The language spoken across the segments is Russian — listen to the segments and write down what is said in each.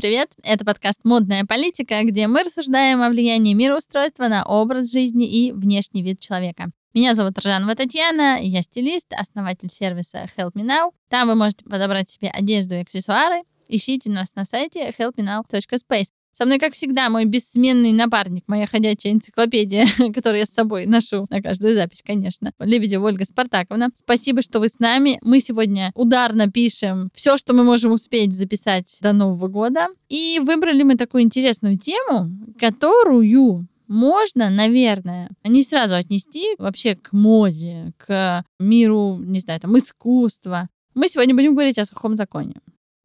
привет! Это подкаст «Модная политика», где мы рассуждаем о влиянии мироустройства на образ жизни и внешний вид человека. Меня зовут Ржанова Татьяна, я стилист, основатель сервиса Help Me Now. Там вы можете подобрать себе одежду и аксессуары. Ищите нас на сайте helpmenow.space. Со мной, как всегда, мой бессменный напарник, моя ходячая энциклопедия, которую я с собой ношу на каждую запись, конечно. Лебедева Ольга Спартаковна. Спасибо, что вы с нами. Мы сегодня ударно пишем все, что мы можем успеть записать до Нового года. И выбрали мы такую интересную тему, которую можно, наверное, не сразу отнести вообще к моде, к миру, не знаю, там, искусства. Мы сегодня будем говорить о сухом законе.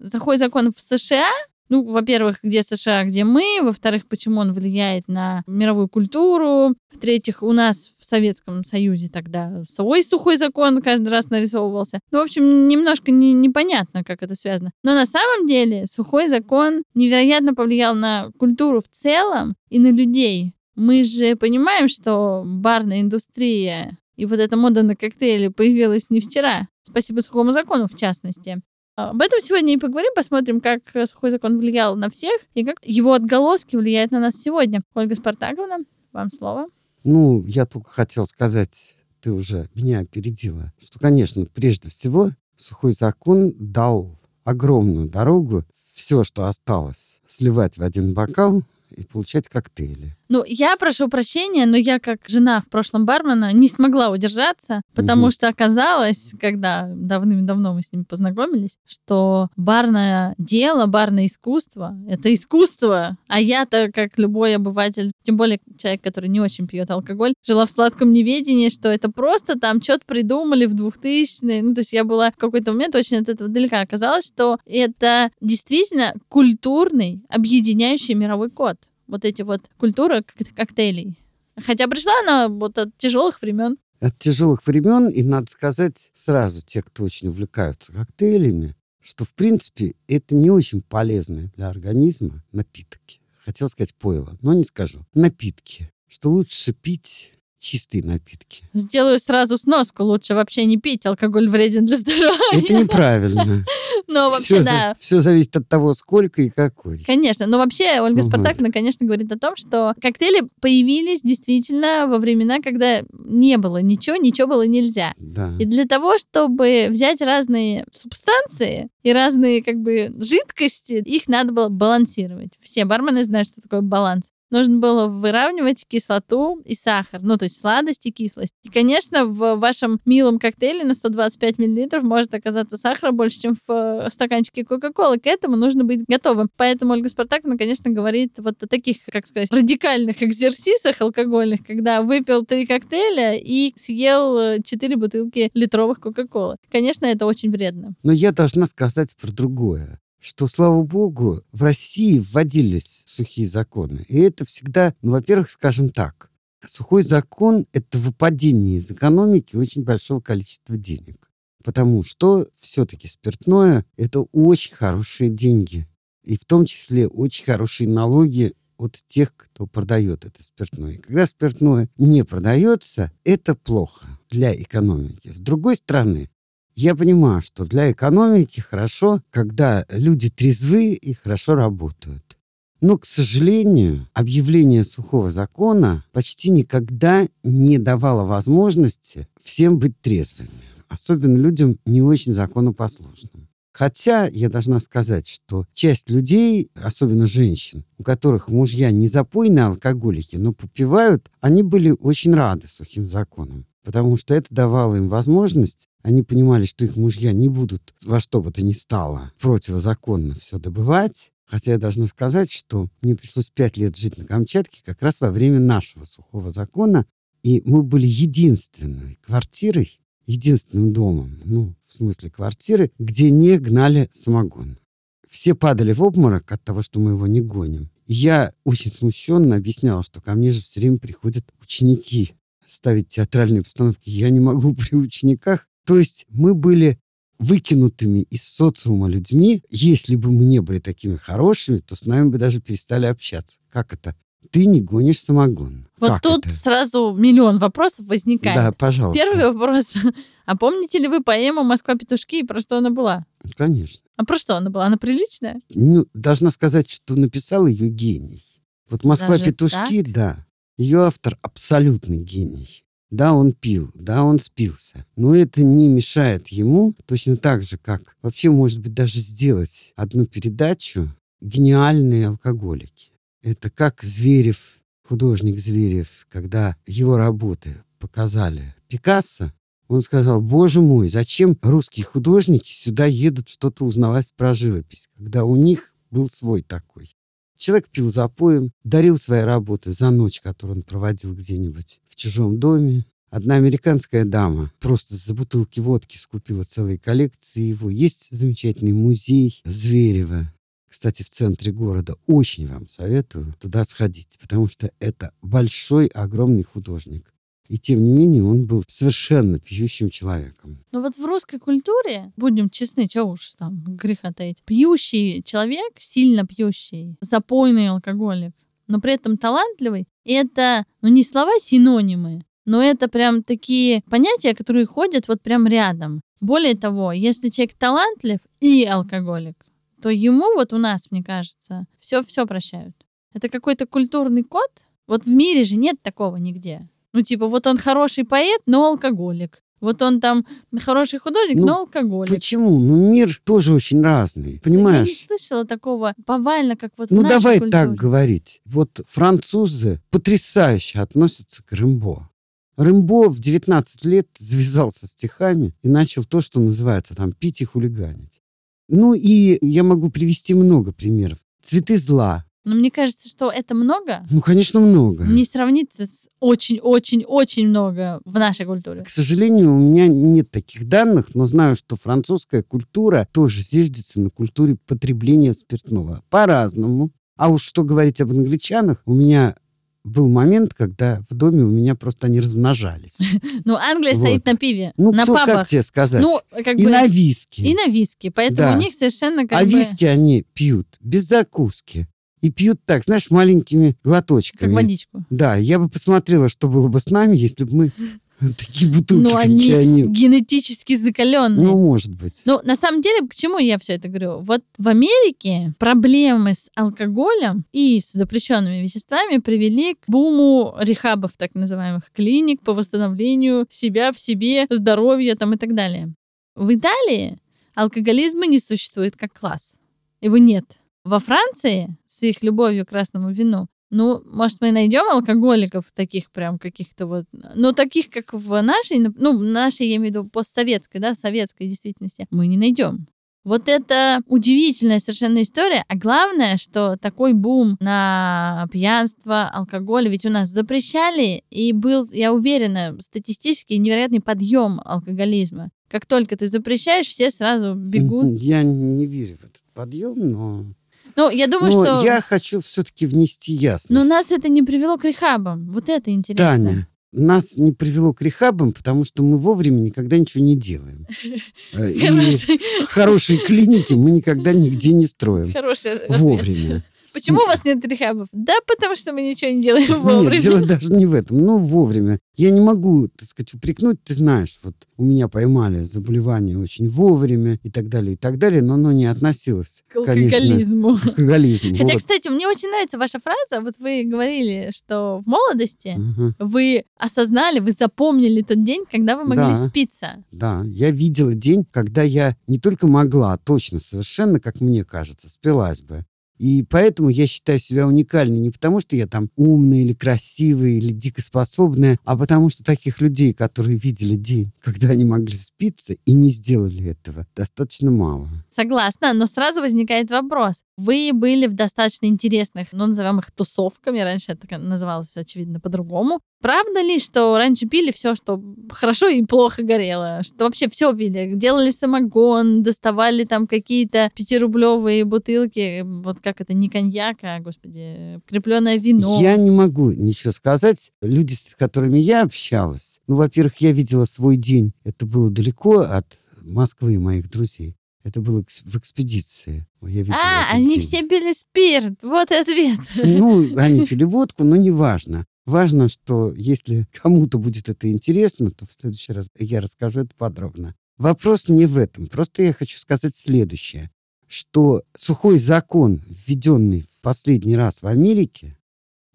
Сухой закон в США ну, во-первых, где США, где мы. Во-вторых, почему он влияет на мировую культуру. В-третьих, у нас в Советском Союзе тогда свой сухой закон каждый раз нарисовывался. Ну, в общем, немножко не, непонятно, как это связано. Но на самом деле сухой закон невероятно повлиял на культуру в целом и на людей. Мы же понимаем, что барная индустрия и вот эта мода на коктейли появилась не вчера. Спасибо сухому закону, в частности. Об этом сегодня и поговорим, посмотрим, как сухой закон влиял на всех и как его отголоски влияют на нас сегодня. Ольга Спартаковна, вам слово. Ну, я только хотел сказать, ты уже меня опередила, что, конечно, прежде всего сухой закон дал огромную дорогу все, что осталось, сливать в один бокал и получать коктейли. Ну, я прошу прощения, но я, как жена в прошлом бармена, не смогла удержаться, потому угу. что оказалось, когда давным-давно мы с ним познакомились, что барное дело, барное искусство — это искусство. А я-то, как любой обыватель, тем более человек, который не очень пьет алкоголь, жила в сладком неведении, что это просто там что-то придумали в 2000-е. Ну, то есть я была в какой-то момент очень от этого далека. Оказалось, что это действительно культурный, объединяющий мировой код вот эти вот культуры коктейлей. Хотя пришла она вот от тяжелых времен. От тяжелых времен, и надо сказать сразу, те, кто очень увлекаются коктейлями, что, в принципе, это не очень полезные для организма напитки. Хотел сказать пойло, но не скажу. Напитки. Что лучше пить чистые напитки. Сделаю сразу сноску. Лучше вообще не пить. Алкоголь вреден для здоровья. Это неправильно. Но вообще, да. Все зависит от того, сколько и какой. Конечно. Но вообще Ольга Спартаковна, конечно, говорит о том, что коктейли появились действительно во времена, когда не было ничего, ничего было нельзя. Да. И для того, чтобы взять разные субстанции и разные как бы жидкости, их надо было балансировать. Все бармены знают, что такое баланс нужно было выравнивать кислоту и сахар, ну, то есть сладость и кислость. И, конечно, в вашем милом коктейле на 125 мл может оказаться сахара больше, чем в э, стаканчике Кока-Колы. К этому нужно быть готовым. Поэтому Ольга Спартаковна, конечно, говорит вот о таких, как сказать, радикальных экзерсисах алкогольных, когда выпил три коктейля и съел 4 э, бутылки литровых Кока-Колы. Конечно, это очень вредно. Но я должна сказать про другое что, слава богу, в России вводились сухие законы. И это всегда, ну, во-первых, скажем так, сухой закон — это выпадение из экономики очень большого количества денег. Потому что все-таки спиртное — это очень хорошие деньги. И в том числе очень хорошие налоги от тех, кто продает это спиртное. Когда спиртное не продается, это плохо для экономики. С другой стороны, я понимаю, что для экономики хорошо, когда люди трезвы и хорошо работают. Но, к сожалению, объявление сухого закона почти никогда не давало возможности всем быть трезвыми. Особенно людям не очень законопослушным. Хотя я должна сказать, что часть людей, особенно женщин, у которых мужья не запойные алкоголики, но попивают, они были очень рады сухим законам потому что это давало им возможность, они понимали, что их мужья не будут во что бы то ни стало противозаконно все добывать, Хотя я должна сказать, что мне пришлось пять лет жить на Камчатке как раз во время нашего сухого закона, и мы были единственной квартирой, единственным домом, ну, в смысле квартиры, где не гнали самогон. Все падали в обморок от того, что мы его не гоним. Я очень смущенно объясняла, что ко мне же все время приходят ученики ставить театральные постановки я не могу при учениках. То есть мы были выкинутыми из социума людьми. Если бы мы не были такими хорошими, то с нами бы даже перестали общаться. Как это? ты не гонишь самогон. Вот Как тут это? сразу миллион вопросов возникает. Да, пожалуйста. Первый вопрос. А помните ли вы поэму «Москва петушки» и про что она была? Конечно. А про что она была? Она приличная? Ну, должна сказать, что написал ее гений. Вот «Москва Даже петушки», да. Ее автор абсолютный гений. Да, он пил, да, он спился. Но это не мешает ему, точно так же, как вообще, может быть, даже сделать одну передачу «Гениальные алкоголики». Это как Зверев, художник Зверев, когда его работы показали Пикассо, он сказал, боже мой, зачем русские художники сюда едут что-то узнавать про живопись, когда у них был свой такой. Человек пил запоем, дарил свои работы за ночь, которую он проводил где-нибудь в чужом доме. Одна американская дама просто за бутылки водки скупила целые коллекции его. Есть замечательный музей Зверева, кстати, в центре города. Очень вам советую туда сходить, потому что это большой, огромный художник. И тем не менее он был совершенно пьющим человеком. Ну вот в русской культуре, будем честны, что уж там греха таить, пьющий человек, сильно пьющий, запойный алкоголик, но при этом талантливый, это, ну не слова синонимы, но это прям такие понятия, которые ходят вот прям рядом. Более того, если человек талантлив и алкоголик, то ему вот у нас, мне кажется, все-все прощают. Это какой-то культурный код. Вот в мире же нет такого нигде. Ну, типа, вот он хороший поэт, но алкоголик. Вот он там хороший художник, Ну, но алкоголик. Почему? Ну, мир тоже очень разный, Я не понимаешь? слышала такого повально, как вот в Ну, нашей давай культуре. так говорить. Вот французы потрясающе относятся к Рэмбо. Рэмбо в 19 лет завязался стихами и начал то, что называется там пить и хулиганить. Ну и я могу привести много примеров. Цветы зла. Но мне кажется, что это много Ну, конечно, много. не сравнится с очень-очень-очень много в нашей культуре. К сожалению, у меня нет таких данных, но знаю, что французская культура тоже зиждется на культуре потребления спиртного. По-разному. А уж что говорить об англичанах, у меня был момент, когда в доме у меня просто они размножались. Ну, Англия Вот. стоит на пиве, Ну, на кто, как пабах. тебе сказать? Ну, как и бы... на виски. И на виски. Поэтому Да. у них совершенно как а бы... виски они пьют без закуски. И пьют так, знаешь, маленькими Как глоточками. водичку. Да, я бы посмотрела, что было бы с нами, если бы мы такие бутылки Ну, они качанили. генетически закаленные. Ну, может быть. Ну, на самом деле, к чему я все это говорю? Вот в Америке проблемы с алкоголем и с запрещенными веществами привели к буму рехабов, так называемых клиник по восстановлению себя в себе, здоровья там и так далее. В Италии алкоголизма не существует как класс. Его нет. Во Франции с их любовью к красному вину ну, может, мы найдем алкоголиков таких прям каких-то вот, ну, таких, как в нашей, ну, нашей, я имею в виду, постсоветской, да, советской действительности, мы не найдем. Вот это удивительная совершенно история. А главное, что такой бум на пьянство, алкоголь, ведь у нас запрещали, и был, я уверена, статистически невероятный подъем алкоголизма. Как только ты запрещаешь, все сразу бегут. Я не верю в этот подъем, но... Ну, я думаю, но что... я хочу все-таки внести ясность. Но нас это не привело к рехабам. Вот это интересно. Таня, нас не привело к рехабам, потому что мы вовремя никогда ничего не делаем. Э, И хорошие клиники мы никогда нигде не строим. хороший ответ. Вовремя. Почему у вас нет рехабов? Да, потому что мы ничего не делаем Нет, вовремя. дело даже не в этом. Ну, вовремя. Я не могу, так сказать, упрекнуть. Ты знаешь, вот у меня поймали заболевание очень вовремя и так далее, и так далее, но оно не относилось, К конечно, алкоголизму. к алкоголизму. Хотя, Вот. кстати, мне очень нравится ваша фраза. Вот вы говорили, что в молодости Мгм. вы осознали, вы запомнили тот день, когда вы могли Да. спиться. Да, я видела день, когда я не только могла, а точно, совершенно, как мне кажется, спилась бы. И поэтому я считаю себя уникальной не потому, что я там умная или красивая или дико способная, а потому что таких людей, которые видели день, когда они могли спиться и не сделали этого, достаточно мало. Согласна, но сразу возникает вопрос. Вы были в достаточно интересных, ну, назовем их тусовками, раньше это называлось, очевидно, по-другому. Правда ли, что раньше пили все, что хорошо и плохо горело? Что вообще все пили? Делали самогон, доставали там какие-то пятирублевые бутылки, вот как это, не коньяк, а, господи, крепленное вино. Я не могу ничего сказать. Люди, с которыми я общалась, ну, во-первых, я видела свой день. Это было далеко от Москвы и моих друзей. Это было в экспедиции. Я видела а, они все пили спирт. Вот и ответ. Ну, они пили водку, но неважно. Важно, что если кому-то будет это интересно, то в следующий раз я расскажу это подробно. Вопрос не в этом. Просто я хочу сказать следующее, что сухой закон, введенный в последний раз в Америке,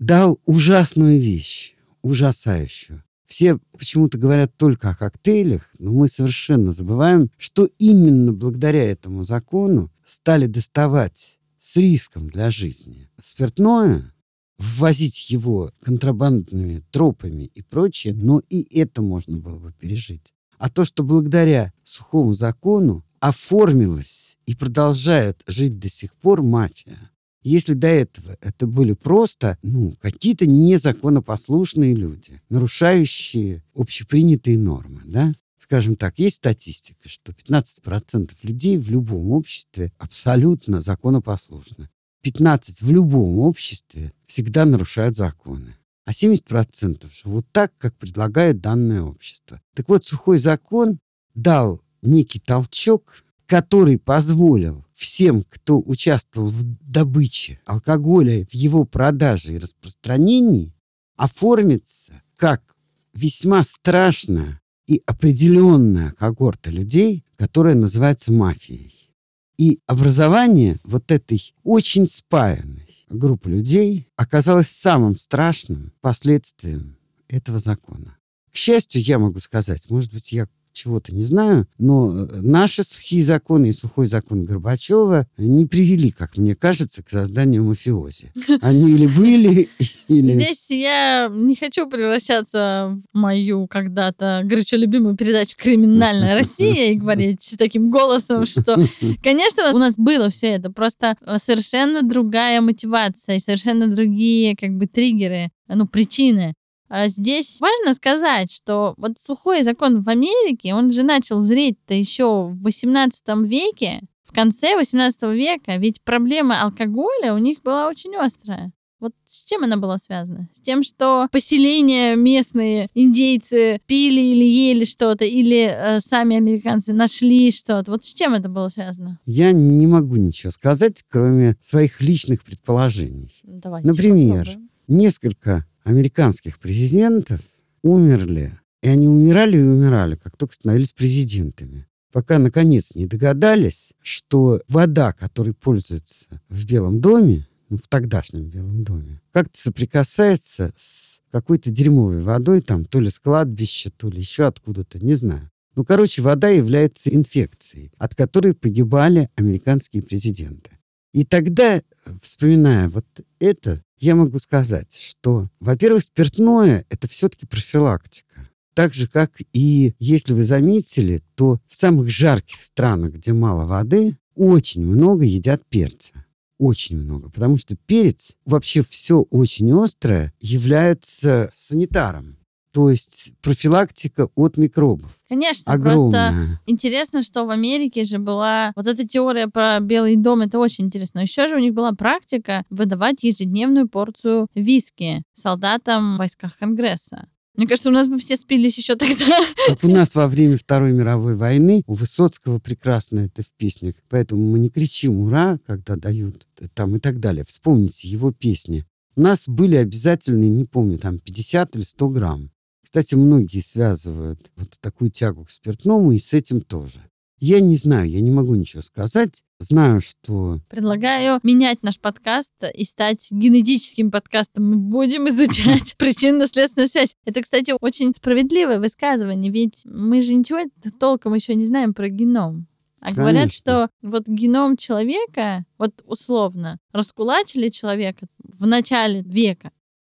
дал ужасную вещь, ужасающую. Все почему-то говорят только о коктейлях, но мы совершенно забываем, что именно благодаря этому закону стали доставать с риском для жизни спиртное, ввозить его контрабандными тропами и прочее, но и это можно было бы пережить. А то, что благодаря сухому закону оформилась и продолжает жить до сих пор мафия. Если до этого это были просто ну, какие-то незаконопослушные люди, нарушающие общепринятые нормы, да? Скажем так, есть статистика, что 15% людей в любом обществе абсолютно законопослушны. 15 в любом обществе всегда нарушают законы. А 70% живут так, как предлагает данное общество. Так вот, сухой закон дал некий толчок, который позволил всем, кто участвовал в добыче алкоголя, в его продаже и распространении, оформиться как весьма страшная и определенная когорта людей, которая называется мафией. И образование вот этой очень спаянной группы людей оказалось самым страшным последствием этого закона. К счастью, я могу сказать, может быть, я чего-то не знаю, но э, наши сухие законы и сухой закон Горбачева не привели, как мне кажется, к созданию мафиози. Они или были, или... Здесь я не хочу превращаться в мою когда-то горячо любимую передачу «Криминальная Россия» и говорить таким голосом, что, конечно, у нас было все это, просто совершенно другая мотивация и совершенно другие как бы триггеры, ну, причины. А здесь важно сказать, что вот сухой закон в Америке, он же начал зреть-то еще в 18 веке, в конце 18 века, ведь проблема алкоголя у них была очень острая. Вот с чем она была связана? С тем, что поселения местные индейцы пили или ели что-то, или э, сами американцы нашли что-то. Вот с чем это было связано? Я не могу ничего сказать, кроме своих личных предположений. Давайте Например, попробуем. несколько американских президентов умерли. И они умирали и умирали, как только становились президентами. Пока, наконец, не догадались, что вода, которой пользуются в Белом доме, ну, в тогдашнем Белом доме, как-то соприкасается с какой-то дерьмовой водой, там, то ли с кладбища, то ли еще откуда-то, не знаю. Ну, короче, вода является инфекцией, от которой погибали американские президенты. И тогда, вспоминая вот это, я могу сказать, что, во-первых, спиртное – это все-таки профилактика. Так же, как и, если вы заметили, то в самых жарких странах, где мало воды, очень много едят перца. Очень много. Потому что перец, вообще все очень острое, является санитаром. То есть профилактика от микробов. Конечно, Огромная. просто интересно, что в Америке же была вот эта теория про Белый дом, это очень интересно. Еще же у них была практика выдавать ежедневную порцию виски солдатам в войсках Конгресса. Мне кажется, у нас бы все спились еще тогда. Так у нас во время Второй мировой войны у Высоцкого прекрасно это в песнях. Поэтому мы не кричим «Ура!», когда дают там и так далее. Вспомните его песни. У нас были обязательные, не помню, там 50 или 100 грамм. Кстати, многие связывают вот такую тягу к спиртному и с этим тоже. Я не знаю, я не могу ничего сказать. Знаю, что... Предлагаю менять наш подкаст и стать генетическим подкастом. Мы будем изучать причинно-следственную связь. Это, кстати, очень справедливое высказывание, ведь мы же ничего толком еще не знаем про геном. А Конечно. говорят, что вот геном человека, вот условно, раскулачили человека в начале века,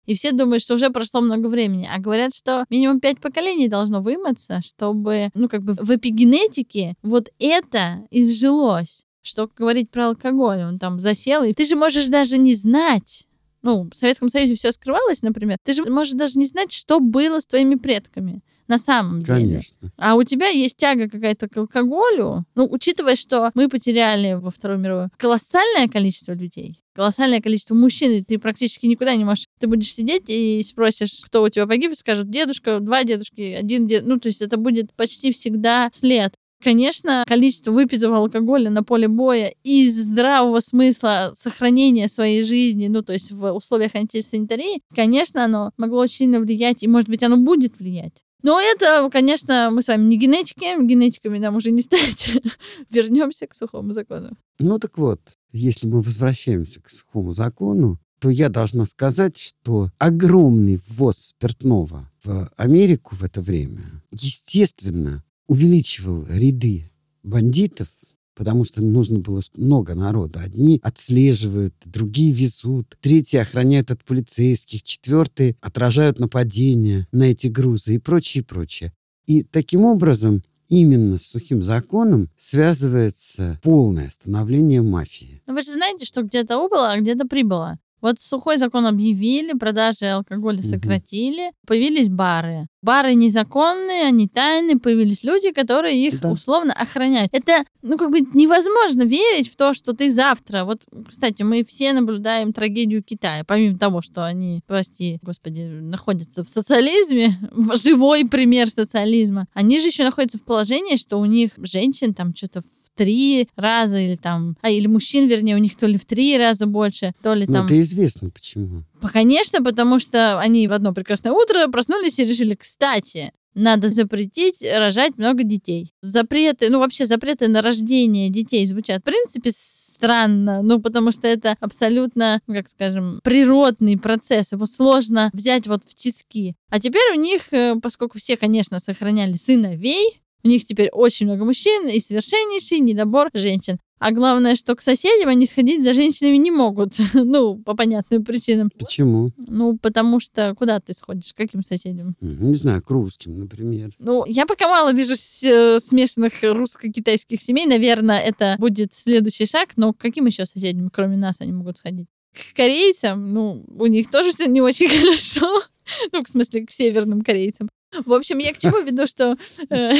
и все думают, что уже прошло много времени. А говорят, что минимум пять поколений должно вымыться, чтобы, ну, как бы в эпигенетике вот это изжилось. Что говорить про алкоголь, он там засел. И ты же можешь даже не знать, ну, в Советском Союзе все скрывалось, например, ты же можешь даже не знать, что было с твоими предками на самом деле. Конечно. А у тебя есть тяга какая-то к алкоголю, ну, учитывая, что мы потеряли во Вторую мировую колоссальное количество людей, колоссальное количество мужчин, и ты практически никуда не можешь. Ты будешь сидеть и спросишь, кто у тебя погиб, скажут дедушка, два дедушки, один дед. Ну, то есть это будет почти всегда след. Конечно, количество выпитого алкоголя на поле боя из здравого смысла сохранения своей жизни, ну, то есть в условиях антисанитарии, конечно, оно могло очень сильно влиять, и, может быть, оно будет влиять. Но это, конечно, мы с вами не генетики, генетиками нам уже не стать. Вернемся к сухому закону. Ну так вот, если мы возвращаемся к сухому закону, то я должна сказать, что огромный ввоз спиртного в Америку в это время, естественно, увеличивал ряды бандитов, потому что нужно было много народа. Одни отслеживают, другие везут, третьи охраняют от полицейских, четвертые отражают нападения на эти грузы и прочее, прочее. И таким образом именно с сухим законом связывается полное становление мафии. Но вы же знаете, что где-то убыло, а где-то прибыло. Вот сухой закон объявили, продажи алкоголя сократили, появились бары. Бары незаконные, они тайные, появились люди, которые их да. условно охраняют. Это, ну, как бы невозможно верить в то, что ты завтра... Вот, кстати, мы все наблюдаем трагедию Китая, помимо того, что они, прости, господи, находятся в социализме, живой пример социализма. Они же еще находятся в положении, что у них женщин там что-то три раза или там, а или мужчин, вернее, у них то ли в три раза больше, то ли там... Ну, это известно почему. Конечно, потому что они в одно прекрасное утро проснулись и решили, кстати, надо запретить рожать много детей. Запреты, ну вообще запреты на рождение детей звучат в принципе странно, ну потому что это абсолютно, как скажем, природный процесс, его сложно взять вот в тиски. А теперь у них, э, поскольку все, конечно, сохраняли сыновей, у них теперь очень много мужчин и совершеннейший недобор женщин. А главное, что к соседям они сходить за женщинами не могут. ну, по понятным причинам. Почему? Ну, потому что куда ты сходишь? К каким соседям? Не знаю, к русским, например. Ну, я пока мало вижу э, смешанных русско-китайских семей. Наверное, это будет следующий шаг. Но к каким еще соседям, кроме нас, они могут сходить? К корейцам, ну, у них тоже все не очень хорошо. ну, в смысле, к северным корейцам. В общем, я к чему веду, что... Э,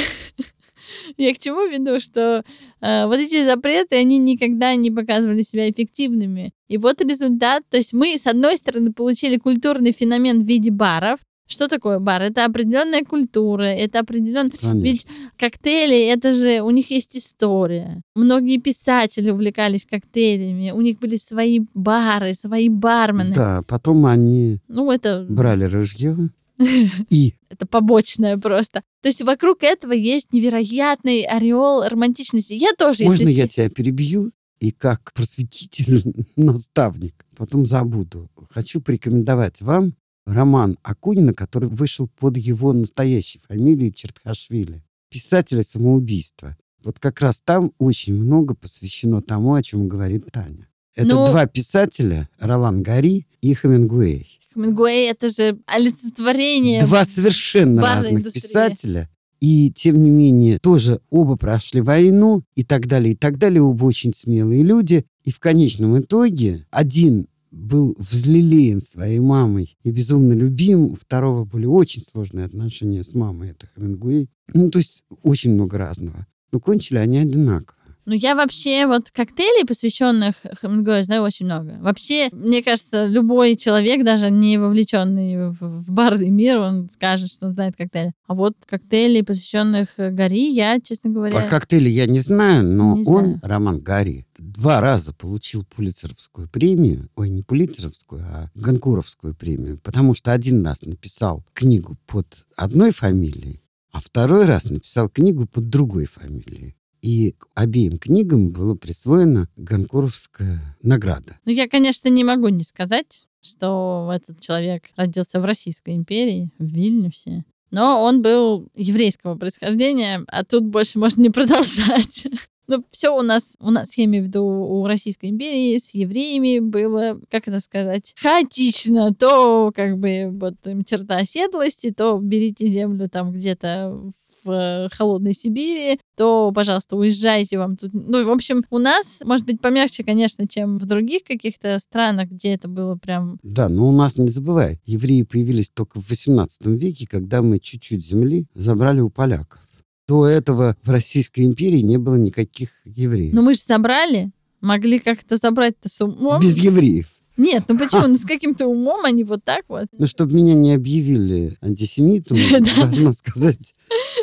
я к чему веду, что э, вот эти запреты, они никогда не показывали себя эффективными. И вот результат. То есть мы, с одной стороны, получили культурный феномен в виде баров, что такое бар? Это определенная культура, это определенный... Ведь коктейли, это же... У них есть история. Многие писатели увлекались коктейлями, у них были свои бары, свои бармены. Да, потом они ну, это... брали ружье и... Это побочное просто. То есть вокруг этого есть невероятный ореол романтичности. Я тоже, Можно если... я тебя перебью? И как просветитель, наставник, потом забуду. Хочу порекомендовать вам роман Акунина, который вышел под его настоящей фамилией Чертхашвили. Писателя самоубийства. Вот как раз там очень много посвящено тому, о чем говорит Таня. Это. Ну, два писателя, Ролан Гари и Хемингуэй. Хемингуэй — это же олицетворение Два совершенно разных индустрии. писателя. И, тем не менее, тоже оба прошли войну и так далее, и так далее. Оба очень смелые люди. И в конечном итоге один был взлелеен своей мамой и безумно любим. У второго были очень сложные отношения с мамой, это Хемингуэй. Ну, то есть очень много разного. Но кончили они одинаково. Ну, я вообще вот коктейлей, посвященных Хемингуэю, знаю очень много. Вообще, мне кажется, любой человек, даже не вовлеченный в, в барный мир, он скажет, что он знает коктейли. А вот коктейлей, посвященных Гарри, я, честно говоря... По коктейли я не знаю, но не он, знаю. Роман Гарри, два раза получил Пулицеровскую премию. Ой, не Пулицеровскую, а Ганкуровскую премию. Потому что один раз написал книгу под одной фамилией, а второй раз написал книгу под другой фамилией. И обеим книгам была присвоена Гонкуровская награда. Ну, я, конечно, не могу не сказать, что этот человек родился в Российской империи, в Вильнюсе. Но он был еврейского происхождения, а тут больше можно не продолжать. Ну, все у нас, у нас, я имею в виду, у Российской империи с евреями было, как это сказать, хаотично. То, как бы, вот черта оседлости, то берите землю там где-то в э, холодной Сибири, то, пожалуйста, уезжайте вам тут. Ну, в общем, у нас, может быть, помягче, конечно, чем в других каких-то странах, где это было прям... Да, но у нас, не забывай, евреи появились только в 18 веке, когда мы чуть-чуть земли забрали у поляков. До этого в Российской империи не было никаких евреев. Но мы же собрали. Могли как-то забрать-то с умом. Без евреев. Нет, ну почему? Ну с каким-то умом они вот так вот. Ну, чтобы меня не объявили антисемитом, должна сказать,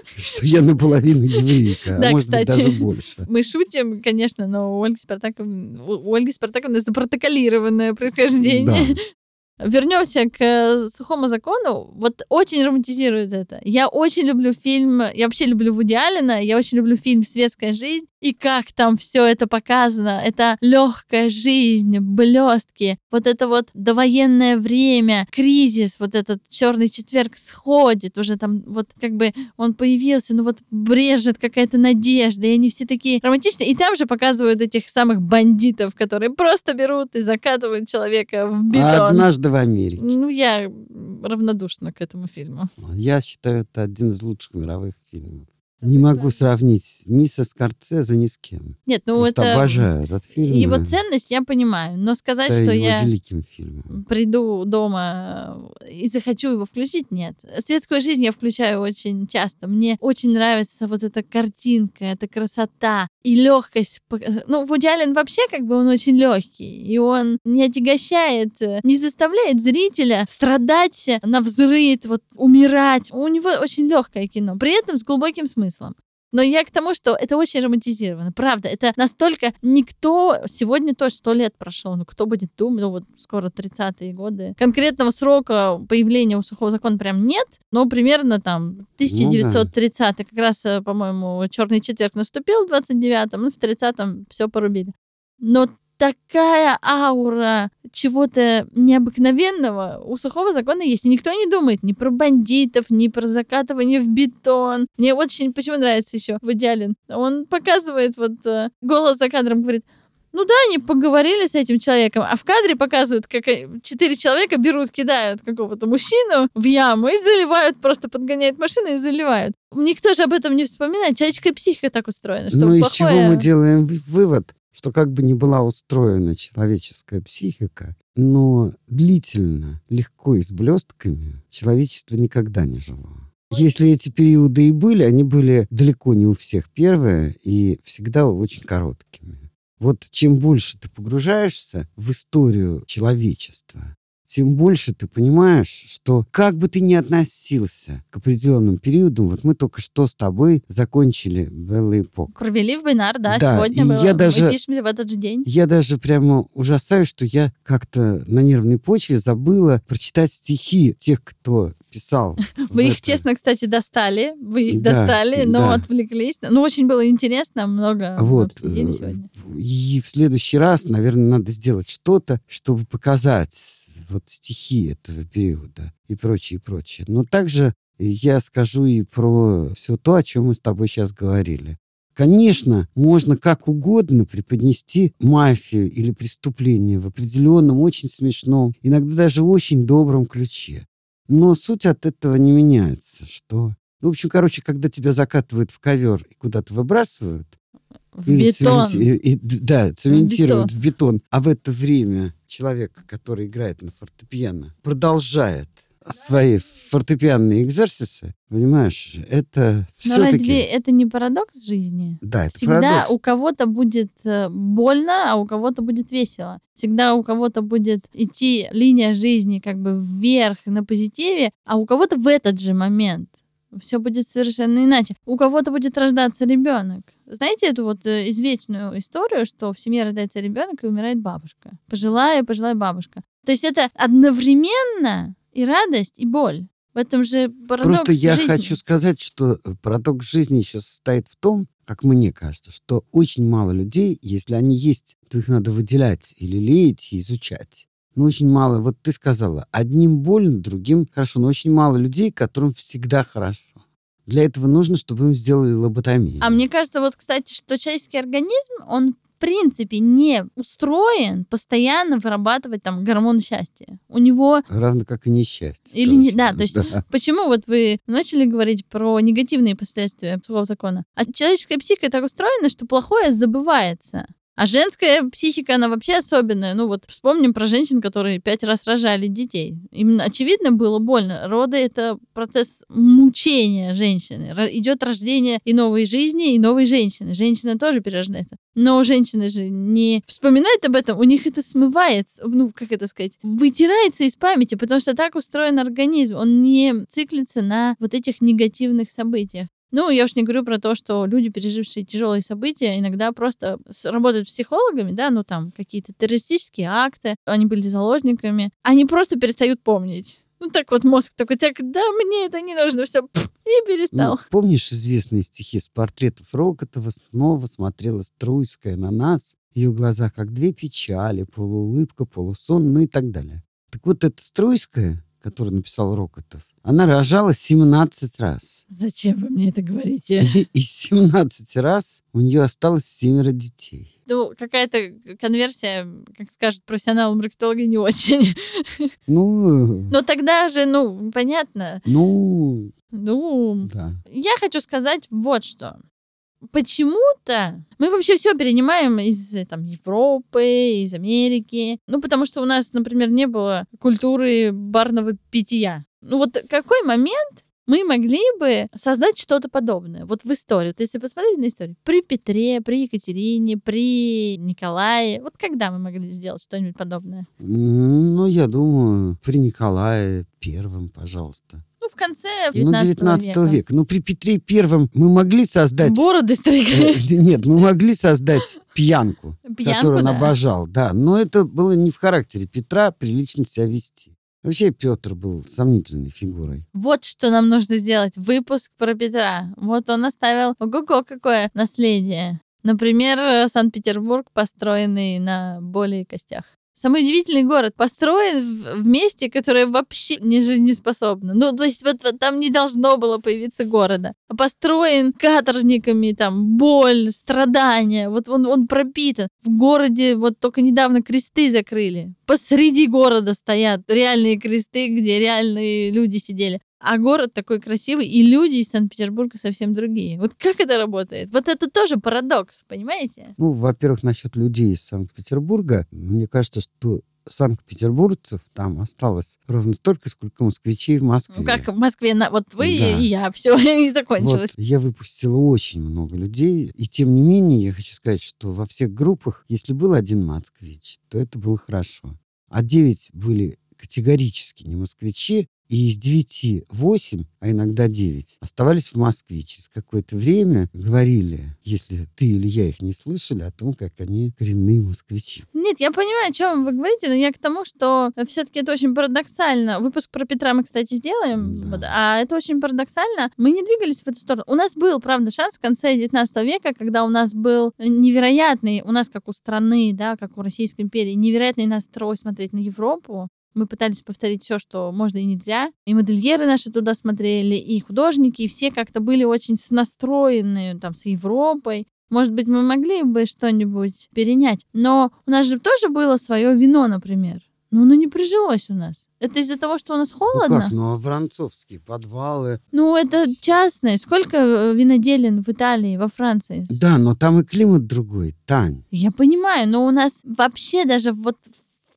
что я наполовину еврейка, Да, а может быть даже больше. Мы шутим, конечно, но у Ольги Спартаковны, у Ольги Спартаковны запротоколированное происхождение. Вернемся к сухому закону. Вот очень романтизирует это. Я очень люблю фильм, я вообще люблю Вуди Аллена, я очень люблю фильм «Светская жизнь». И как там все это показано. Это легкая жизнь, блестки, вот это вот довоенное время, кризис, вот этот черный четверг сходит, уже там вот как бы он появился, ну вот брежет какая-то надежда, и они все такие романтичные. И там же показывают этих самых бандитов, которые просто берут и закатывают человека в бетон. Однажды в Америке. Ну, я равнодушна к этому фильму. Я считаю, это один из лучших мировых фильмов. Не могу сравнить ни со Скорцезе, ни с кем. Нет, ну Просто это... обожаю этот фильм. Его ценность я понимаю, но сказать, Это что я великим фильмом. приду дома и захочу его включить, нет. Светскую жизнь я включаю очень часто. Мне очень нравится вот эта картинка, эта красота и легкость. Ну, Вуди Аллен вообще как бы он очень легкий, и он не отягощает, не заставляет зрителя страдать на взрыв, вот умирать. У него очень легкое кино, при этом с глубоким смыслом. Но я к тому, что это очень романтизировано. Правда, это настолько никто... Сегодня тоже сто лет прошло. Ну, кто будет думать? Ну, вот скоро 30-е годы. Конкретного срока появления у сухого закона прям нет, но примерно там 1930 как раз, э, по-моему, черный четверг наступил в 29-м, ну, в 30-м все порубили. Но такая аура чего-то необыкновенного у сухого закона есть. И никто не думает ни про бандитов, ни про закатывание в бетон. Мне очень почему нравится еще Вудялин. Он показывает вот э, голос за кадром, говорит, ну да, они поговорили с этим человеком, а в кадре показывают, как э, четыре человека берут, кидают какого-то мужчину в яму и заливают, просто подгоняют машину и заливают. Никто же об этом не вспоминает. Человеческая психика так устроена, что Ну, из чего мы делаем вывод, что как бы ни была устроена человеческая психика, но длительно, легко и с блестками человечество никогда не жило. Если эти периоды и были, они были далеко не у всех первые и всегда очень короткими. Вот чем больше ты погружаешься в историю человечества, тем больше ты понимаешь, что как бы ты ни относился к определенным периодам, вот мы только что с тобой закончили Белла эпоху. Провели в бинар, да, Да, сегодня и было. я даже- Мы пишемся в этот же день. Я даже прямо ужасаюсь, что я как-то на нервной почве забыла прочитать стихи тех, кто писал. Вы их, честно, кстати, достали. Вы их достали, но отвлеклись. Ну, очень было интересно, много Вот. обсудили э, сегодня. И в следующий раз, наверное, надо сделать что-то, чтобы показать вот стихи этого периода и прочее, и прочее. Но также я скажу и про все то, о чем мы с тобой сейчас говорили. Конечно, можно как угодно преподнести мафию или преступление в определенном, очень смешном, иногда даже очень добром ключе. Но суть от этого не меняется, что... Ну, в общем, короче, когда тебя закатывают в ковер и куда-то выбрасывают, В бетон. и- и- да, цементируют в бетон. А в это время человек, который играет на фортепиано, продолжает свои фортепианные экзерсисы, понимаешь, это Но все-таки... разве это не парадокс жизни? Да, это Всегда парадокс. у кого-то будет э, больно, а у кого-то будет весело. Всегда у кого-то будет идти линия жизни как бы вверх на позитиве, а у кого-то в этот же момент все будет совершенно иначе. У кого-то будет рождаться ребенок. Знаете эту вот э, извечную историю, что в семье рождается ребенок и умирает бабушка. Пожилая, пожилая бабушка. То есть это одновременно и радость, и боль. В этом же парадокс Просто я жизни. хочу сказать, что э, парадокс жизни еще состоит в том, как мне кажется, что очень мало людей, если они есть, то их надо выделять или леять и изучать. Но очень мало, вот ты сказала, одним больно, другим хорошо, но очень мало людей, которым всегда хорошо. Для этого нужно, чтобы им сделали лоботомию. А мне кажется, вот, кстати, что человеческий организм, он в принципе не устроен постоянно вырабатывать там гормон счастья. У него Равно как и несчастье. Или не- да, то есть Почему вот вы начали говорить про негативные последствия сухого закона? А человеческая психика так устроена, что плохое забывается. А женская психика, она вообще особенная. Ну вот вспомним про женщин, которые пять раз рожали детей. Им, очевидно, было больно. Роды — это процесс мучения женщины. Ро- идет рождение и новой жизни, и новой женщины. Женщина тоже перерождается. Но женщины же не вспоминают об этом, у них это смывается, ну, как это сказать, вытирается из памяти, потому что так устроен организм. Он не циклится на вот этих негативных событиях. Ну, я уж не говорю про то, что люди, пережившие тяжелые события, иногда просто работают психологами, да, ну там какие-то террористические акты, они были заложниками, они просто перестают помнить. Ну так вот мозг такой, так, да, мне это не нужно, все, и перестал. Ну, помнишь известные стихи с портретов Рокотова? Снова смотрела Струйская на нас. Ее глаза как две печали, полуулыбка, полусон, ну и так далее. Так вот, эта Струйская, которую написал Рокотов, она рожала 17 раз. Зачем вы мне это говорите? И из 17 раз у нее осталось семеро детей. Ну, какая-то конверсия, как скажут профессионалы маркетологи, не очень. Ну, Но тогда же, ну, понятно. ну, Ну, да. я хочу сказать вот что. Почему-то мы вообще все перенимаем из э, там, Европы, из Америки. Ну, потому что у нас, например, не было культуры барного питья. Ну, вот какой момент мы могли бы создать что-то подобное. Вот в истории. Вот если посмотреть на историю. При Петре, при Екатерине, при Николае. Вот когда мы могли сделать что-нибудь подобное? Ну, я думаю, при Николае Первом, пожалуйста. Ну, в конце Ну, 19, 19 века. века. Ну, при Петре Первом мы могли создать... Бороды стригали. Э, Нет, мы могли создать пьянку, Пьянку, которую он да. обожал, да. Но это было не в характере Петра прилично себя вести. Вообще Петр был сомнительной фигурой. Вот что нам нужно сделать. Выпуск про Петра. Вот он оставил ого-го какое наследие. Например, э, Санкт-Петербург, построенный на боли и костях. Самый удивительный город построен в- месте, которое вообще не жизнеспособно. Ну, то есть вот, вот там не должно было появиться города. А Построен каторжниками, там, боль, страдания. Вот он, он пропитан. В городе вот только недавно кресты закрыли. Посреди города стоят реальные кресты, где реальные люди сидели. А город такой красивый, и люди из Санкт-Петербурга совсем другие. Вот как это работает? Вот это тоже парадокс, понимаете? Ну, во-первых, насчет людей из Санкт-Петербурга. Мне кажется, что санкт-петербургцев там осталось ровно столько, сколько москвичей в Москве. Ну, как в Москве, на- вот вы Да. и я, все, и Вот, закончилось. я выпустила очень много людей, и тем не менее я хочу сказать, что во всех группах, если был один москвич, то это было хорошо. А девять были категорически не москвичи, и из девяти восемь, а иногда девять, оставались в Москве. Через какое-то время говорили, если ты или я их не слышали, о том, как они коренные москвичи. Нет, я понимаю, о чем вы говорите, но я к тому, что все-таки это очень парадоксально. Выпуск про Петра мы, кстати, сделаем, Да. а это очень парадоксально. Мы не двигались в эту сторону. У нас был, правда, шанс в конце 19 века, когда у нас был невероятный, у нас, как у страны, да, как у Российской империи, невероятный настрой смотреть на Европу. Мы пытались повторить все, что можно и нельзя. И модельеры наши туда смотрели, и художники, и все как-то были очень настроены там с Европой. Может быть, мы могли бы что-нибудь перенять. Но у нас же тоже было свое вино, например. Но оно не прижилось у нас. Это из-за того, что у нас Ну холодно? как, ну а воронцовские подвалы... Ну, это частное. Сколько э, виноделин в Италии, во Франции? Да, но там и климат другой, Тань. Я понимаю, но у нас вообще даже вот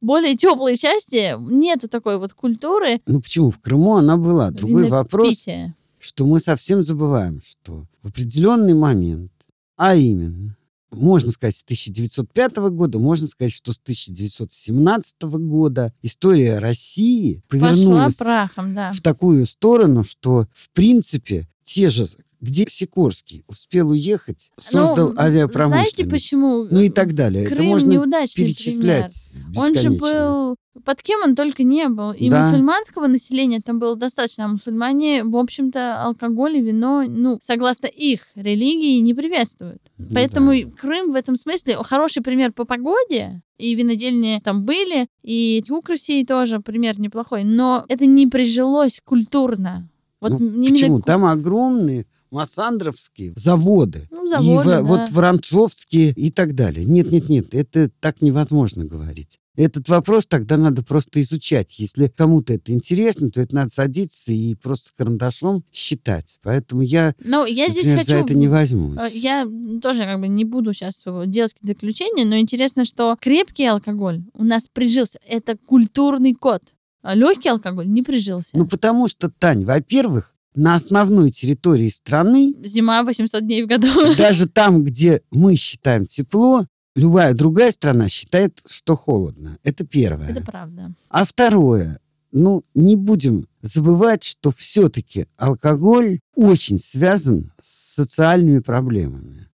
в более теплой части нету такой вот культуры Ну почему? В Крыму она была. Другой вопрос, винопития. что мы совсем забываем, что в определенный момент, а именно, можно сказать, с 1905 года, можно сказать, что с 1917 года история России Пошла повернулась прахом, да. в такую сторону, что, в принципе, те же, где Сикорский успел уехать, создал Ну, авиапромышленность. Знаете, почему? Ну и так далее. Это Крым можно неудачный пример. перечислять Он же был... Под кем он только не был. И Да. мусульманского населения там было достаточно. А мусульмане, в общем-то, алкоголь и вино, ну, согласно их религии, не приветствуют. Ну Поэтому да. Крым в этом смысле хороший пример по погоде. И винодельни там были, и юг России тоже пример неплохой. Но это не прижилось культурно. Вот Ну, Почему? ку- Там огромные массандровские заводы. Ну, и заводы, во- да. вот воронцовские и так далее. Нет, нет, нет, это так невозможно говорить. Этот вопрос тогда надо просто изучать. Если кому-то это интересно, то это надо садиться и просто карандашом считать. Поэтому я, Ну, я здесь например, хочу... за это не возьмусь. Э, Я тоже как бы не буду сейчас делать какие-то заключения, но интересно, что крепкий алкоголь у нас прижился. Это культурный код. А легкий алкоголь не прижился. Ну, потому что, Тань, во-первых, на основной территории страны, Зима 800 дней в году. даже там, где мы считаем тепло, любая другая страна считает, что холодно. Это первое. Это правда. А второе, ну, не будем забывать, что все-таки алкоголь очень связан с социальными проблемами.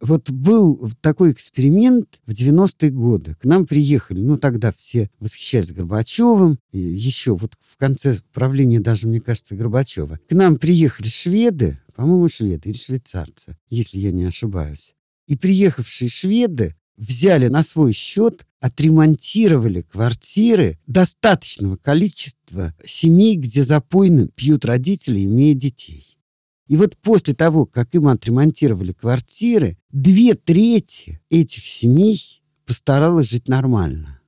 Вот был такой эксперимент в 90-е годы. К нам приехали, ну, тогда все восхищались Горбачевым, и еще вот в конце правления даже, мне кажется, Горбачева. К нам приехали шведы, по-моему, шведы или швейцарцы, если я не ошибаюсь. И приехавшие шведы взяли на свой счет, отремонтировали квартиры достаточного количества семей, где запойно пьют родители, имея детей. И вот после того, как им отремонтировали квартиры, две трети этих семей постаралась жить нормально.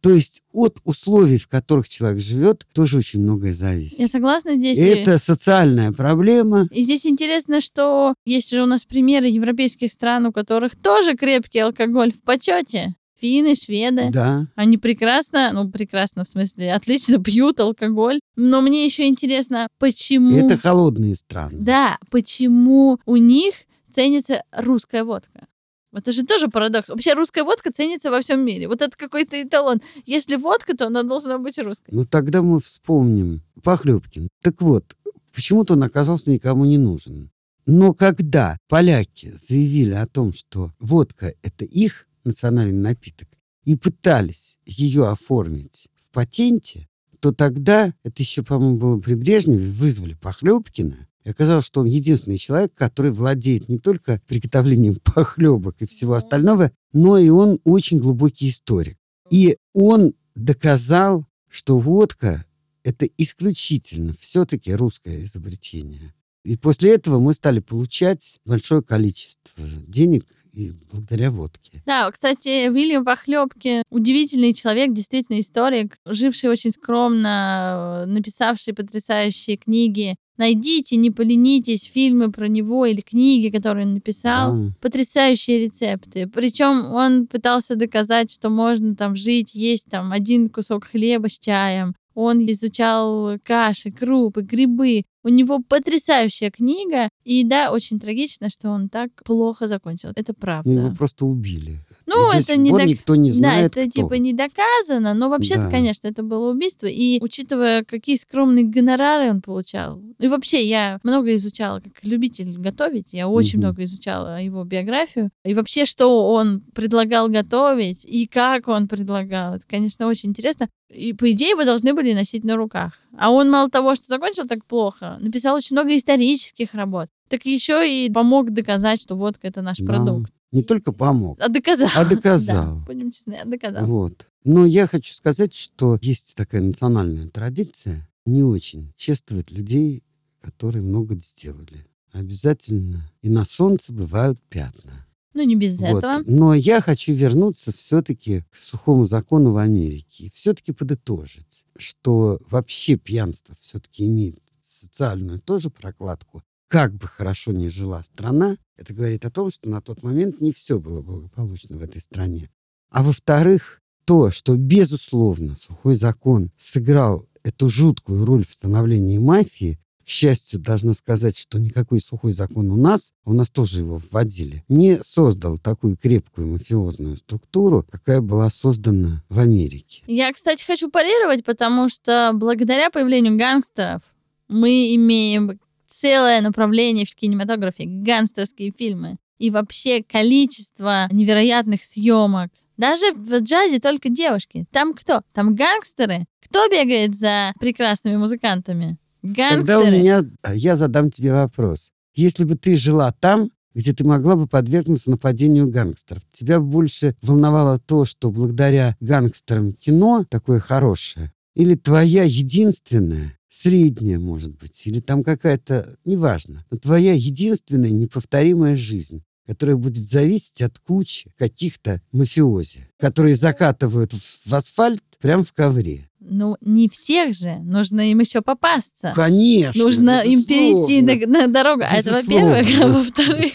То есть от условий, в которых человек живет, тоже очень многое зависит. Я согласна здесь. Это социальная проблема. И здесь интересно, что есть же у нас примеры европейских стран, у которых тоже крепкий алкоголь в почете. Финны, шведы. Да. Они прекрасно, ну прекрасно в смысле, отлично пьют алкоголь. Но мне еще интересно, почему... Это холодные страны. Да, почему у них ценится русская водка? Это же тоже парадокс. Вообще русская водка ценится во всем мире. Вот это какой-то эталон. Если водка, то она должна быть русской. Ну, тогда мы вспомним Похлебкин. Так вот, почему-то он оказался никому не нужен. Но когда поляки заявили о том, что водка – это их национальный напиток, и пытались ее оформить в патенте, то тогда, это еще, по-моему, было при Брежневе, вызвали Похлебкина, и оказалось, что он единственный человек, который владеет не только приготовлением похлебок и всего остального, но и он очень глубокий историк. И он доказал, что водка – это исключительно все-таки русское изобретение. И после этого мы стали получать большое количество денег и благодаря водке. Да, кстати, Вильям Похлебки удивительный человек, действительно историк, живший очень скромно, э, написавший потрясающие книги. Найдите, не поленитесь, фильмы про него или книги, которые он написал. А, Потрясающие рецепты. Причем он пытался доказать, что можно там жить, есть там один кусок хлеба с чаем. Он изучал каши, крупы, грибы. У него потрясающая книга. И да, очень трагично, что он так плохо закончил. Это правда. ну, его просто убили. Ну, И это не док- никто не знает, да, это кто. типа не доказано, но вообще-то, Да. конечно, это было убийство. И учитывая, какие скромные гонорары он получал. И вообще, я много изучала, как любитель готовить, я очень Мгм. много изучала его биографию. И вообще, что он предлагал готовить, и как он предлагал. Это, конечно, очень интересно. И, по идее, вы должны были носить на руках. А он мало того, что закончил так плохо, написал очень много исторических работ. Так еще и помог доказать, что водка это наш Да. продукт. Не только помог, А доказал. а доказал. Да, будем честны, а доказал. Вот. Но я хочу сказать, что есть такая национальная традиция не очень чествовать людей, которые много сделали. Обязательно. И на солнце бывают пятна. Ну, не без Вот. этого. Но я хочу вернуться все-таки к сухому закону в Америке. И все-таки подытожить, что вообще пьянство все-таки имеет социальную тоже прокладку. Как бы хорошо ни жила страна, это говорит о том, что на тот момент не все было благополучно в этой стране. А во-вторых, то, что, безусловно, сухой закон сыграл эту жуткую роль в становлении мафии, к счастью, должна сказать, что никакой сухой закон у нас, у нас тоже его вводили, не создал такую крепкую мафиозную структуру, какая была создана в Америке. Я, кстати, хочу парировать, потому что благодаря появлению гангстеров мы имеем целое направление в кинематографе — гангстерские фильмы. И вообще количество невероятных съемок. Даже в джазе только девушки. Там кто? Там гангстеры. Кто бегает за прекрасными музыкантами? Гангстеры. Тогда у меня, а, я задам тебе вопрос. Если бы ты жила там, где ты могла бы подвергнуться нападению гангстеров, тебя больше волновало то, что благодаря гангстерам кино такое хорошее, или твоя единственная, средняя, может быть, или там какая-то, неважно, но твоя единственная неповторимая жизнь, которая будет зависеть от кучи каких-то мафиози, которые закатывают в асфальт прямо в ковре. Ну, не всех же. Нужно им еще попасться. Конечно. Нужно им перейти на, на дорогу. А это во-первых. А во-вторых,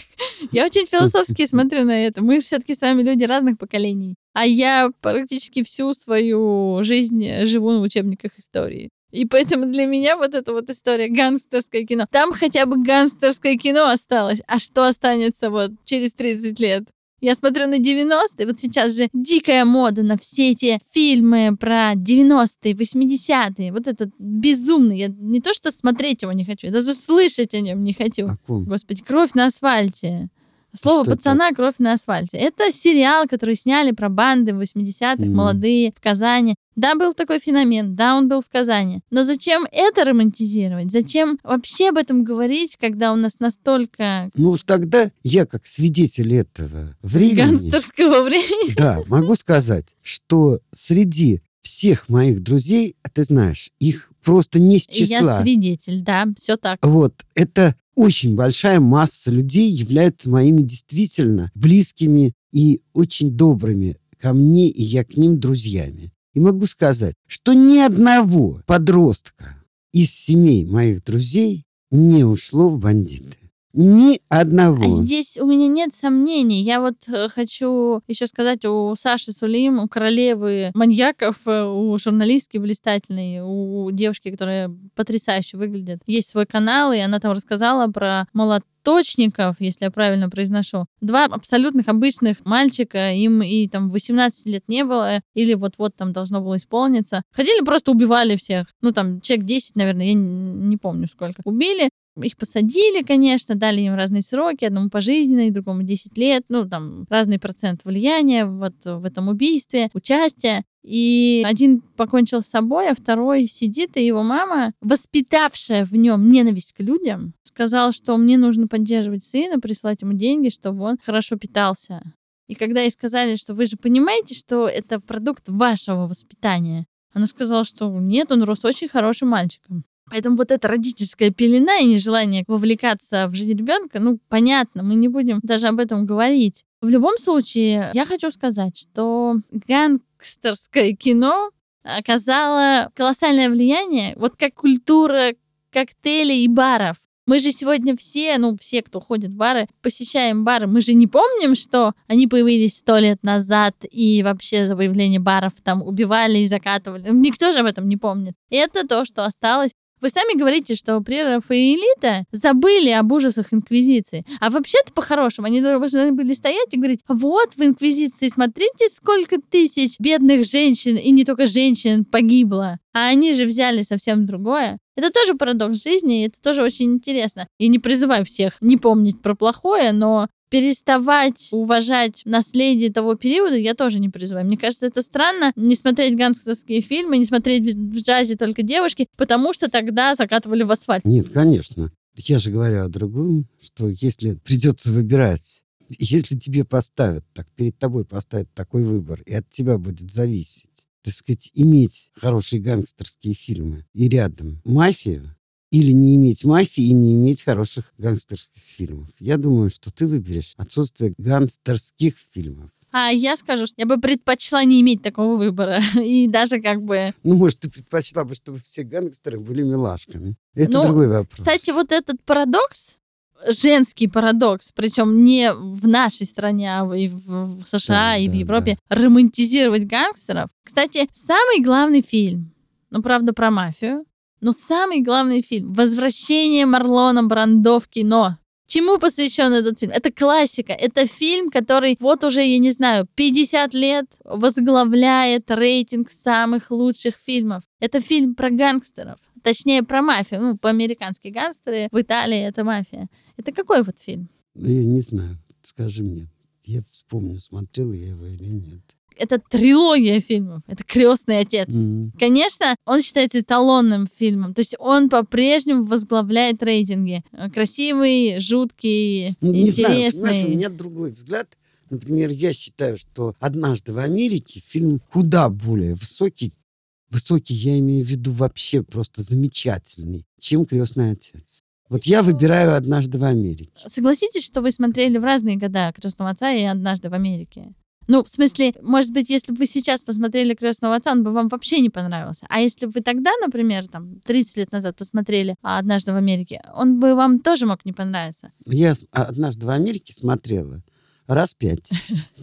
я очень философски смотрю на это. Мы все-таки с вами люди разных поколений. А я практически всю свою жизнь живу на учебниках истории. И поэтому для меня вот эта вот история гангстерское кино. Там хотя бы гангстерское кино осталось. А что останется вот через 30 лет? Я смотрю на 90-е, вот сейчас же дикая мода на все эти фильмы про 90-е, 80-е. Вот этот безумный. Я не то что смотреть его не хочу, я даже слышать о нем не хочу. Ком? Господи, кровь на асфальте. Слово Что это? пацана кровь на асфальте. Это сериал, который сняли про банды в 80-х, Мгм. молодые, в Казани. Да, был такой феномен, да, он был в Казани. Но зачем это романтизировать? Зачем вообще об этом говорить, когда у нас настолько Ну уж тогда я, как свидетель этого времени, гангстерского времени? да, могу сказать, что среди всех моих друзей, а ты знаешь, их просто не с Я числа. свидетель, да, все так. Вот, это очень большая масса людей являются моими действительно близкими и очень добрыми ко мне, и я к ним друзьями. И могу сказать, что ни одного подростка из семей моих друзей не ушло в бандиты. Ни одного. А здесь у меня нет сомнений. Я вот э, хочу еще сказать у Саши Сулим, у королевы маньяков, э, у журналистки блистательной, у девушки, которая потрясающе выглядит. Есть свой канал, и она там рассказала про молоточников, если я правильно произношу. Два абсолютных обычных мальчика, им и там 18 лет не было, или вот-вот там должно было исполниться. Ходили, просто убивали всех. Ну, там, человек 10, наверное, я не помню сколько. Убили, их посадили, конечно, дали им разные сроки, одному пожизненный, другому 10 лет, ну, там, разный процент влияния вот в этом убийстве, участия. И один покончил с собой, а второй сидит, и его мама, воспитавшая в нем ненависть к людям, сказала, что мне нужно поддерживать сына, присылать ему деньги, чтобы он хорошо питался. И когда ей сказали, что вы же понимаете, что это продукт вашего воспитания, она сказала, что нет, он рос очень хорошим мальчиком. Поэтому вот эта родительская пелена и нежелание вовлекаться в жизнь ребенка, ну, понятно, мы не будем даже об этом говорить. В любом случае, я хочу сказать, что гангстерское кино оказало колоссальное влияние, вот как культура коктейлей и баров. Мы же сегодня все, ну, все, кто ходит в бары, посещаем бары, мы же не помним, что они появились сто лет назад, и вообще за появление баров там убивали и закатывали. Никто же об этом не помнит. Это то, что осталось. Вы сами говорите, что при Рафаэлита забыли об ужасах Инквизиции. А вообще-то, по-хорошему, они должны были стоять и говорить, вот в Инквизиции, смотрите, сколько тысяч бедных женщин, и не только женщин, погибло. А они же взяли совсем другое. Это тоже парадокс жизни, и это тоже очень интересно. И не призываю всех не помнить про плохое, но переставать уважать наследие того периода я тоже не призываю. Мне кажется, это странно не смотреть гангстерские фильмы, не смотреть в джазе только девушки, потому что тогда закатывали в асфальт. Нет, конечно. Я же говорю о другом, что если придется выбирать, если тебе поставят, так перед тобой поставят такой выбор, и от тебя будет зависеть, так сказать, иметь хорошие гангстерские фильмы и рядом мафию, или не иметь мафии и не иметь хороших гангстерских фильмов. Я думаю, что ты выберешь отсутствие гангстерских фильмов. А я скажу, что я бы предпочла не иметь такого выбора. И даже как бы... Ну, может, ты предпочла бы, чтобы все гангстеры были милашками. Это Ну, другой вопрос. Кстати, вот этот парадокс, женский парадокс, причем не в нашей стране, а и в, в США, Да, и в да, Европе, романтизировать гангстеров. Кстати, самый главный фильм, ну, правда, про мафию, но самый главный фильм «Возвращение Марлона Брандо в кино». Чему посвящен этот фильм? Это классика. Это фильм, который вот уже, я не знаю, 50 лет возглавляет рейтинг самых лучших фильмов. Это фильм про гангстеров. Точнее, про мафию. Ну, по-американски гангстеры, в Италии это мафия. Это какой вот фильм? Я не знаю. Скажи мне. Я вспомню, смотрел я его или нет. Это трилогия фильмов. Это «Крестный отец». М. Конечно, он считается эталонным фильмом. То есть он по-прежнему возглавляет рейтинги. Э, Красивый, жуткий, Ну, не знаю, интересный. у меня другой взгляд. Например, я считаю, что «Однажды в Америке» фильм куда более высокий, высокий я имею в виду вообще просто замечательный, чем «Крестный отец». Вот я выбираю «Однажды в Америке». Согласитесь, что вы смотрели в разные года «Крестного отца» и «Однажды в Америке». Ну, в смысле, может быть, если бы вы сейчас посмотрели «Крестного отца», он бы вам вообще не понравился. А если бы вы тогда, например, там, 30 лет назад посмотрели «Однажды в Америке», он бы вам тоже мог не понравиться. Я с- «Однажды в Америке» смотрела раз пять.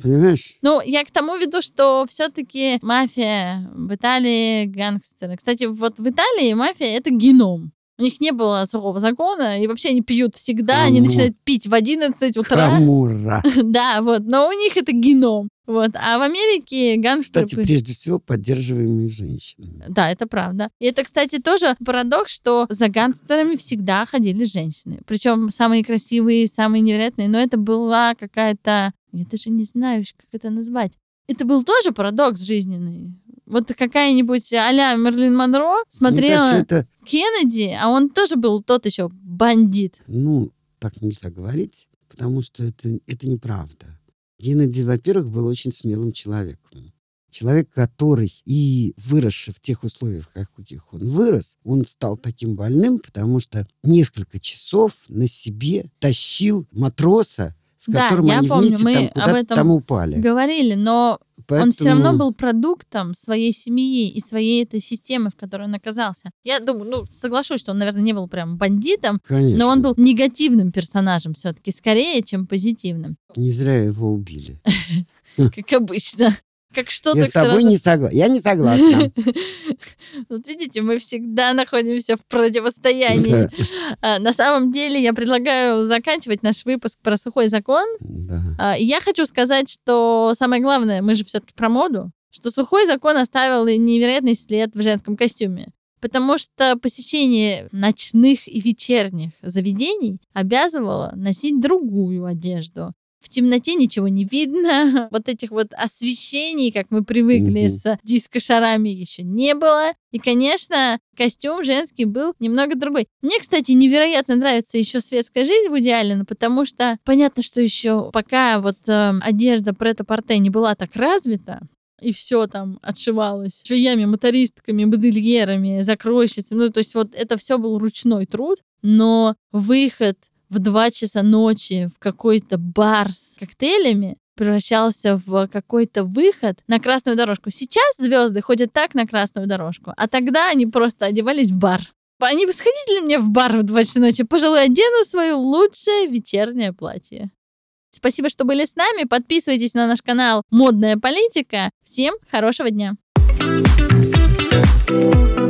Понимаешь? Ну, я к тому веду, что все-таки мафия в Италии, гангстеры. Кстати, вот в Италии мафия — это геном. У них не было сухого закона, и вообще они пьют всегда, они Ну. начинают пить в 11 утра. Храмура. Да, вот, но у них это геном. Вот. А в Америке гангстеры... Кстати, прежде всего, поддерживаемые женщинами. Да, это правда. И это, кстати, тоже парадокс, что за гангстерами всегда ходили женщины. Причем самые красивые, самые невероятные. Но это была какая-то... Я даже не знаю, как это назвать. Это был тоже парадокс жизненный. Вот какая-нибудь а-ля Мерлин Монро Мне смотрела кажется, это, Кеннеди, а он тоже был тот еще бандит. ну, так нельзя говорить, потому что это, это неправда. Кеннеди, во-первых, был очень смелым человеком. Человек, который и выросший в тех условиях, в каких он вырос, он стал таким больным, потому что несколько часов на себе тащил матроса, с Да, которым я они помню, вместе мы там об этом там упали. Говорили, но Он все Поэтому- равно был продуктом своей семьи и своей этой системы, в которой он оказался. Я думаю, ну, соглашусь, что он, наверное, не был прям бандитом, Конечно. но он был негативным персонажем все-таки, скорее, чем позитивным, Не зря его убили. как обычно. Как что-то Я с тобой сразу... не согласна. Я не согласна. Вот видите, мы всегда находимся в противостоянии. А, На самом деле, я предлагаю заканчивать наш выпуск про сухой закон. А, Я хочу сказать, что самое главное, мы же все-таки про моду, что сухой закон оставил невероятный след в женском костюме. Потому что посещение ночных и вечерних заведений обязывало носить другую одежду. В темноте ничего не видно. Вот этих вот освещений, как мы привыкли Мгм. с диско-шарами, еще не было. И, конечно, костюм женский был немного другой. Мне, кстати, невероятно нравится еще светская жизнь в Аллена, потому что понятно, что еще пока вот э, одежда Прета Порте не была так развита, и все там отшивалось швеями, мотористками, модельерами, закройщицами. Ну, то есть вот это все был ручной труд, но выход в 2 часа ночи в какой-то бар с коктейлями превращался в какой-то выход на красную дорожку. Сейчас звезды ходят так на красную дорожку, а тогда они просто одевались в бар. А не сходите ли мне в бар в 2 часа ночи? Пожалуй, одену свое лучшее вечернее платье. Спасибо, что были с нами. Подписывайтесь на наш канал «Модная политика». Всем хорошего дня! thank you